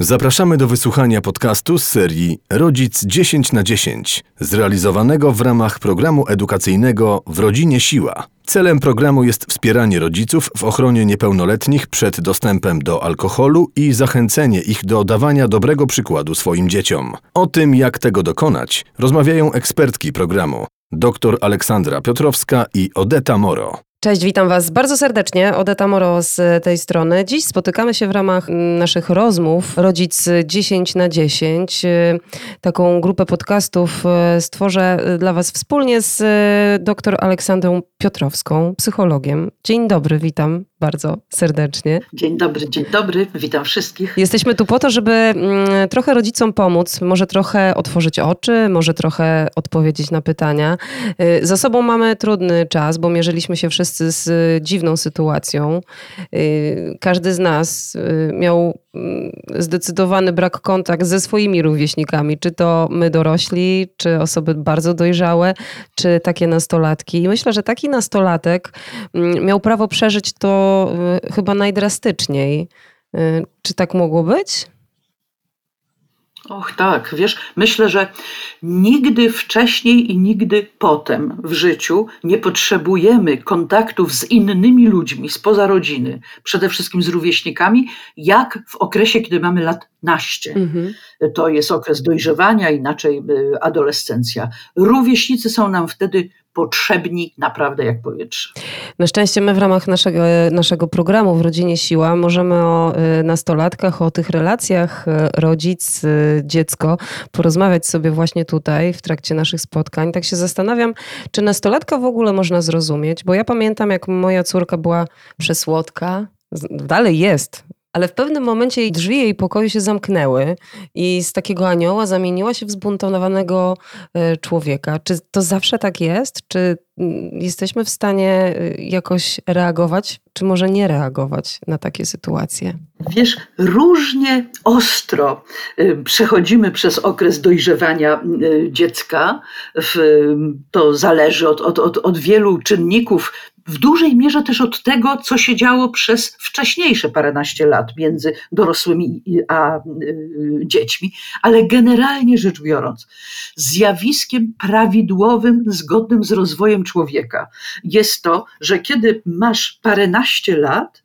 Zapraszamy do wysłuchania podcastu z serii Rodzic 10 na 10, zrealizowanego w ramach programu edukacyjnego W Rodzinie Siła. Celem programu jest wspieranie rodziców w ochronie niepełnoletnich przed dostępem do alkoholu i zachęcenie ich do dawania dobrego przykładu swoim dzieciom. O tym, jak tego dokonać, rozmawiają ekspertki programu dr Aleksandra Piotrowska i Odeta Moro. Cześć, witam Was bardzo serdecznie. Odeta Moro z tej strony. Dziś spotykamy się w ramach naszych rozmów Rodzic 10 na 10. Taką grupę podcastów e, stworzę dla Was wspólnie z e, dr Aleksandrą Piotrowską, psychologiem. Dzień dobry, witam bardzo serdecznie. Dzień dobry, dzień dobry, witam wszystkich. Jesteśmy tu po to, żeby mm, trochę rodzicom pomóc, może trochę otworzyć oczy, może trochę odpowiedzieć na pytania. Y, za sobą mamy trudny czas, bo mierzyliśmy się wszyscy z dziwną sytuacją. Y, każdy z nas y, miał mm, zdecydowany brak kontakt ze swoimi rówieśnikami, czy to my dorośli, czy osoby bardzo dojrzałe, czy takie nastolatki. I myślę, że taki nastolatek mm, miał prawo przeżyć to Y, chyba najdrastyczniej. Y, czy tak mogło być? Och tak, wiesz, myślę, że nigdy wcześniej i nigdy potem w życiu nie potrzebujemy kontaktów z innymi ludźmi spoza rodziny, przede wszystkim z rówieśnikami, jak w okresie, kiedy mamy lat naście. Mhm. To jest okres dojrzewania, inaczej y, adolescencja. Rówieśnicy są nam wtedy potrzebni naprawdę jak powietrze. Na szczęście my w ramach naszego, naszego programu w Rodzinie Siła możemy o y, nastolatkach, o tych relacjach y, rodzic, dziecko porozmawiać sobie właśnie tutaj w trakcie naszych spotkań. Tak się zastanawiam, czy nastolatka w ogóle można zrozumieć, bo ja pamiętam jak moja córka była przesłodka, dalej jest, ale w pewnym momencie drzwi jej pokoju się zamknęły i z takiego anioła zamieniła się w zbuntowanego e, człowieka. Czy to zawsze tak jest? Czy mm, jesteśmy w stanie e, jakoś reagować, czy może nie reagować na takie sytuacje? Wiesz, różnie ostro e, przechodzimy przez okres dojrzewania dziecka. To zależy od, od, od, od wielu czynników w dużej mierze też od tego, co się działo przez wcześniejsze paręnaście lat między dorosłymi a y, dziećmi, ale generalnie rzecz biorąc, zjawiskiem prawidłowym, zgodnym z rozwojem człowieka jest to, że kiedy masz paręnaście lat,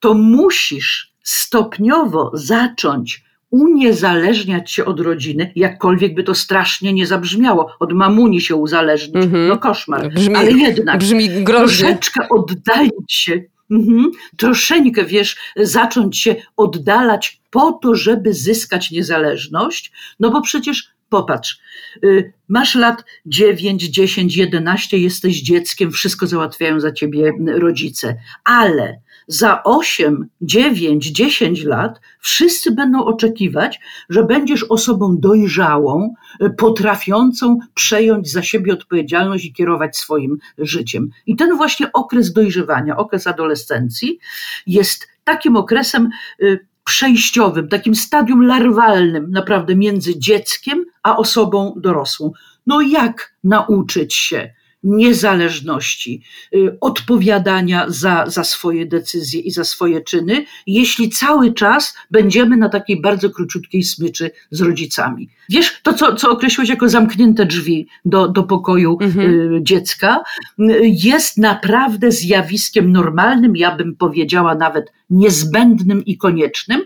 to musisz stopniowo zacząć uniezależniać się od rodziny, jakkolwiek by to strasznie nie zabrzmiało. Od mamuni się uzależnić, mm -hmm. no koszmar. Brzmi, Ale jednak brzmi groźnie. troszeczkę oddalić się, mhm, troszeczkę, wiesz, zacząć się oddalać po to, żeby zyskać niezależność, no bo przecież popatrz, y, masz lat 9, 10, 11, jesteś dzieckiem, wszystko załatwiają za ciebie rodzice, ale za 8, 9, 10 lat wszyscy będą oczekiwać, że będziesz osobą dojrzałą, potrafiącą przejąć za siebie odpowiedzialność i kierować swoim życiem. I ten właśnie okres dojrzewania, okres adolescencji jest takim okresem y, przejściowym, takim stadium larwalnym, naprawdę między dzieckiem a osobą dorosłą. No jak nauczyć się niezależności, y, odpowiadania za, za swoje decyzje i za swoje czyny, jeśli cały czas będziemy na takiej bardzo króciutkiej smyczy z rodzicami. Wiesz, to co, co określiłeś jako zamknięte drzwi do, do pokoju mhm. Y, dziecka, y, jest naprawdę zjawiskiem normalnym, ja bym powiedziała nawet niezbędnym i koniecznym,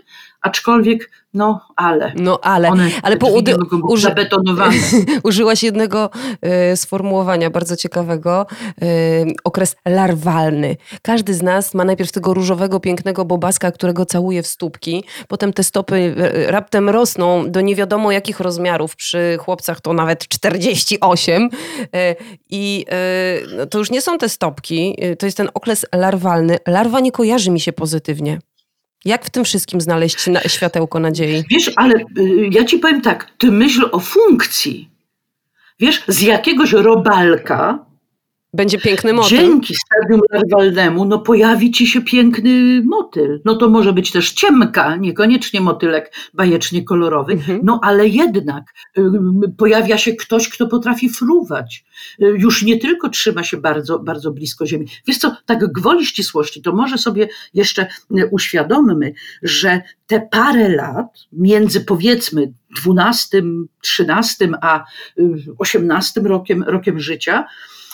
aczkolwiek no ale. No ale. One ale po udy, uży, zabetonowane. użyłaś jednego y, sformułowania bardzo ciekawego. Y, okres larwalny. Każdy z nas ma najpierw tego różowego, pięknego bobaska, którego całuje w stópki. Potem te stopy y, raptem rosną do nie wiadomo jakich rozmiarów. Przy chłopcach to nawet 48. Y, I no, to już nie są te stopki. Y, to jest ten okres larwalny. Larwa nie kojarzy mi się pozytywnie. Jak w tym wszystkim znaleźć na, światełko nadziei? Wiesz, ale y, ja ci powiem tak, ty myśl o funkcji. Wiesz, z jakiegoś robalka będzie piękny motyl. Dzięki stadium larwalnemu, no pojawi ci się piękny motyl. No to może być też ciemka, niekoniecznie motylek bajecznie kolorowy, Mhm. no ale jednak y, pojawia się ktoś, kto potrafi fruwać. Y, Już nie tylko trzyma się bardzo, bardzo blisko ziemi. Wiesz co, tak gwoli ścisłości, to może sobie jeszcze y, uświadommy, że te parę lat między powiedzmy 12, 13 a y, 18 rokiem, rokiem życia, y,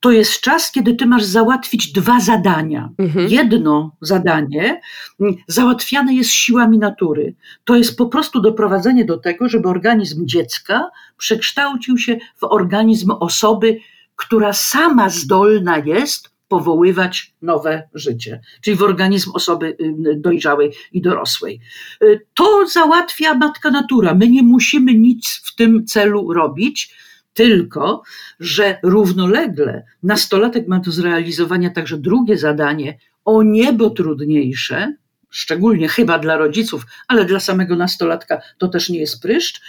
to jest czas, kiedy ty masz załatwić dwa zadania. Mhm. Jedno zadanie mm, załatwiane jest siłami natury. To jest po prostu doprowadzenie do tego, żeby organizm dziecka przekształcił się w organizm osoby, która sama zdolna jest powoływać nowe życie, czyli w organizm osoby y, dojrzałej i dorosłej. Y, To załatwia matka natura. My nie musimy nic w tym celu robić, tylko że równolegle nastolatek ma do zrealizowania także drugie zadanie, o niebo trudniejsze, szczególnie chyba dla rodziców, ale dla samego nastolatka to też nie jest pryszcz,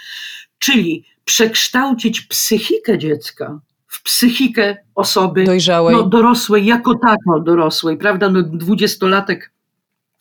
czyli przekształcić psychikę dziecka w psychikę osoby Dojrzałej. no, dorosłej, jako tako dorosłej, prawda? No, dwudziestolatek,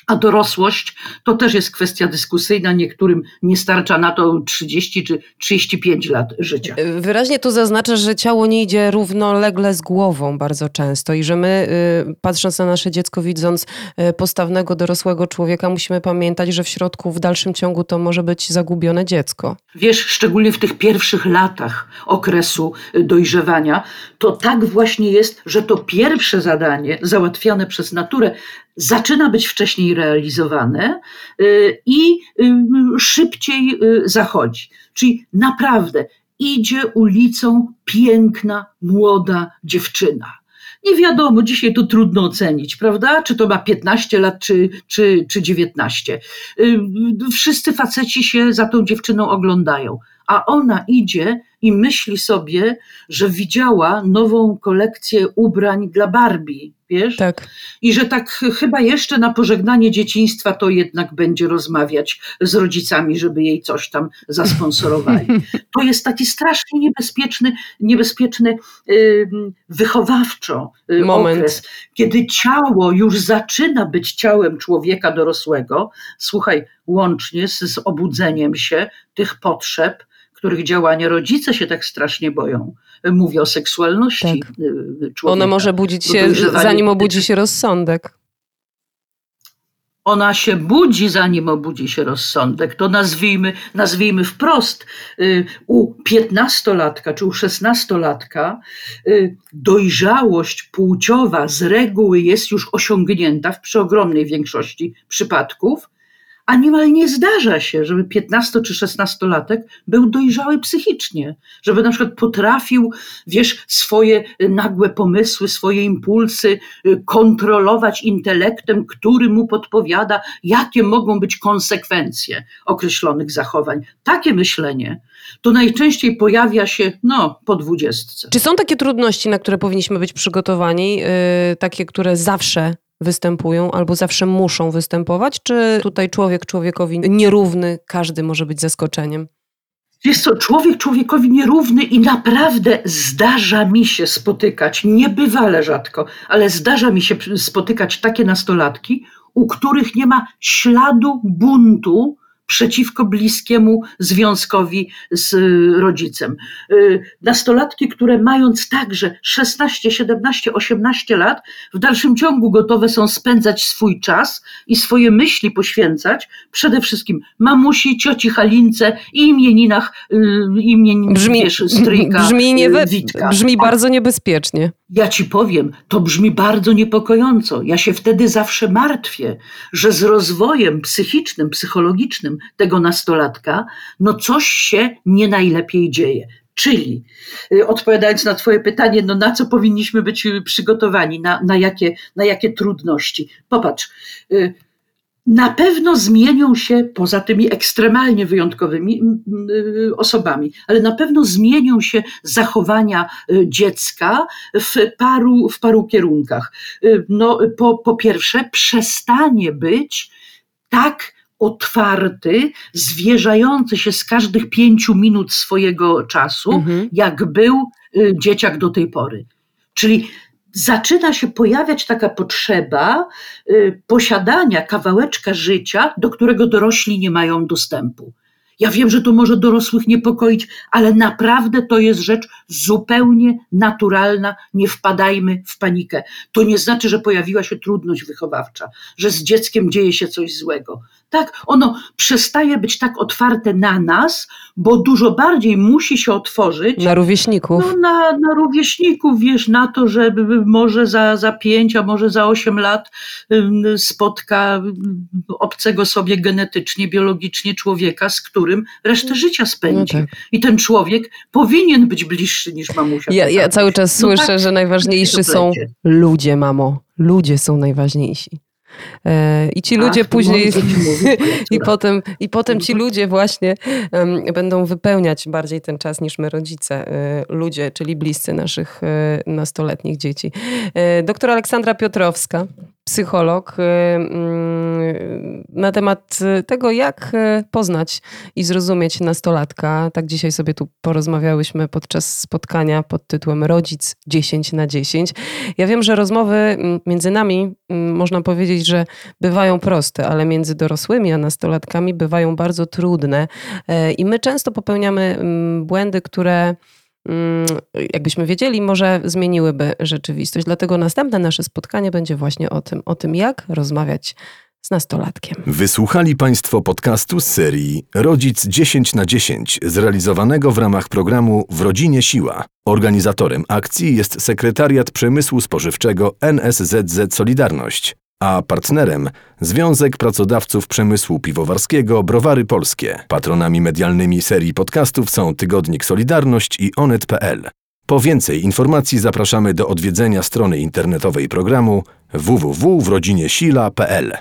a dorosłość to też jest kwestia dyskusyjna. Niektórym nie starcza na to 30 czy 35 lat życia. Wyraźnie to zaznacza, że ciało nie idzie równolegle z głową bardzo często i że my, y, patrząc na nasze dziecko, widząc y, postawnego, dorosłego człowieka, musimy pamiętać, że w środku, w dalszym ciągu to może być zagubione dziecko. Wiesz, szczególnie w tych pierwszych latach okresu y, dojrzewania, to tak właśnie jest, że to pierwsze zadanie załatwiane przez naturę zaczyna być wcześniej realizowane y, i y, szybciej y, zachodzi. Czyli naprawdę idzie ulicą piękna, młoda dziewczyna. Nie wiadomo, dzisiaj to trudno ocenić, prawda? Czy to ma 15 lat, czy, czy, czy 19. Y, Wszyscy faceci się za tą dziewczyną oglądają, a ona idzie i myśli sobie, że widziała nową kolekcję ubrań dla Barbie, wiesz? Tak. I że tak ch- chyba jeszcze na pożegnanie dzieciństwa to jednak będzie rozmawiać z rodzicami, żeby jej coś tam zasponsorowali. To jest taki strasznie niebezpieczny, niebezpieczny wychowawczo y, Moment. okres, kiedy ciało już zaczyna być ciałem człowieka dorosłego, słuchaj, łącznie z, z obudzeniem się tych potrzeb, których działania rodzice się tak strasznie boją. Mówię o seksualności Tak. y, człowieka. Ona może budzić się, zanim obudzi się rozsądek. ona się budzi, zanim obudzi się rozsądek. To nazwijmy, nazwijmy wprost. y, U piętnastolatka czy u szesnastolatka y, dojrzałość płciowa z reguły jest już osiągnięta w przeogromnej większości przypadków, a niemal nie zdarza się, żeby 15 czy 16-latek był dojrzały psychicznie, żeby na przykład potrafił, wiesz, swoje y, nagłe pomysły, swoje impulsy y, kontrolować intelektem, który mu podpowiada, jakie mogą być konsekwencje określonych zachowań. Takie myślenie to najczęściej pojawia się, no, po dwudziestce. Czy są takie trudności, na które powinniśmy być przygotowani, yy, takie, które zawsze występują albo zawsze muszą występować, czy tutaj człowiek człowiekowi nierówny, każdy może być zaskoczeniem? Jest to człowiek człowiekowi nierówny i naprawdę zdarza mi się spotykać, niebywale rzadko, ale zdarza mi się spotykać takie nastolatki, u których nie ma śladu buntu przeciwko bliskiemu związkowi z y, rodzicem. Y, Nastolatki, które mając także 16, 17, 18 lat, w dalszym ciągu gotowe są spędzać swój czas i swoje myśli poświęcać przede wszystkim mamusi, cioci Halince i imieninach, y, imienin, Brzmi, wiesz, stryjka brzmi, brzmi bardzo niebezpiecznie. Ja ci powiem, to brzmi bardzo niepokojąco. Ja się wtedy zawsze martwię, że z rozwojem psychicznym, psychologicznym tego nastolatka, no coś się nie najlepiej dzieje. Czyli, y, odpowiadając na Twoje pytanie, no na co powinniśmy być y, przygotowani, na, na, jakie, na jakie trudności? Popatrz, y, na pewno zmienią się, poza tymi ekstremalnie wyjątkowymi osobami, ale na pewno zmienią się zachowania dziecka w paru, w paru kierunkach. No, po, po pierwsze, przestanie być tak otwarty, zwierzający się z każdych pięciu minut swojego czasu, Mhm. jak był y, dzieciak do tej pory. Czyli zaczyna się pojawiać taka potrzeba y, posiadania kawałeczka życia, do którego dorośli nie mają dostępu. Ja wiem, że to może dorosłych niepokoić, ale naprawdę to jest rzecz zupełnie naturalna. Nie wpadajmy w panikę. To nie znaczy, że pojawiła się trudność wychowawcza, że z dzieckiem dzieje się coś złego. Tak, ono przestaje być tak otwarte na nas, bo dużo bardziej musi się otworzyć Na rówieśników. no, na, na rówieśników, wiesz, na to, że może za, za pięć, a może za osiem lat spotka obcego sobie genetycznie, biologicznie człowieka, z którym resztę życia No spędzi. tak. I ten człowiek powinien być bliższy niż mamusia. Ja, ja cały czas No słyszę, tak, że najważniejsi to są będzie. ludzie, mamo. Ludzie są najważniejsi. E, I ci ludzie Ach, później. I potem, I potem ci ludzie właśnie em, będą wypełniać bardziej ten czas niż my rodzice, e, ludzie, czyli bliscy naszych e, nastoletnich dzieci. E, Doktor Aleksandra Piotrowska, psycholog, e, mm, na temat tego, jak e, poznać i zrozumieć nastolatka. Tak dzisiaj sobie tu porozmawiałyśmy podczas spotkania pod tytułem Rodzic 10 na 10. Ja wiem, że rozmowy mm, między nami, mm, można powiedzieć, że bywają proste, ale między dorosłymi a nastolatkami bywają bardzo trudne. E, I my często popełniamy błędy, które jakbyśmy wiedzieli, może zmieniłyby rzeczywistość. Dlatego następne nasze spotkanie będzie właśnie o tym, o tym jak rozmawiać z nastolatkiem. Wysłuchali Państwo podcastu z serii Rodzic 10 na 10 zrealizowanego w ramach programu W Rodzinie Siła. Organizatorem akcji jest Sekretariat Przemysłu Spożywczego NSZZ Solidarność, a partnerem Związek Pracodawców Przemysłu Piwowarskiego Browary Polskie. Patronami medialnymi serii podcastów są Tygodnik Solidarność i Onet.pl. Po więcej informacji zapraszamy do odwiedzenia strony internetowej programu www.wrodziniesila.pl.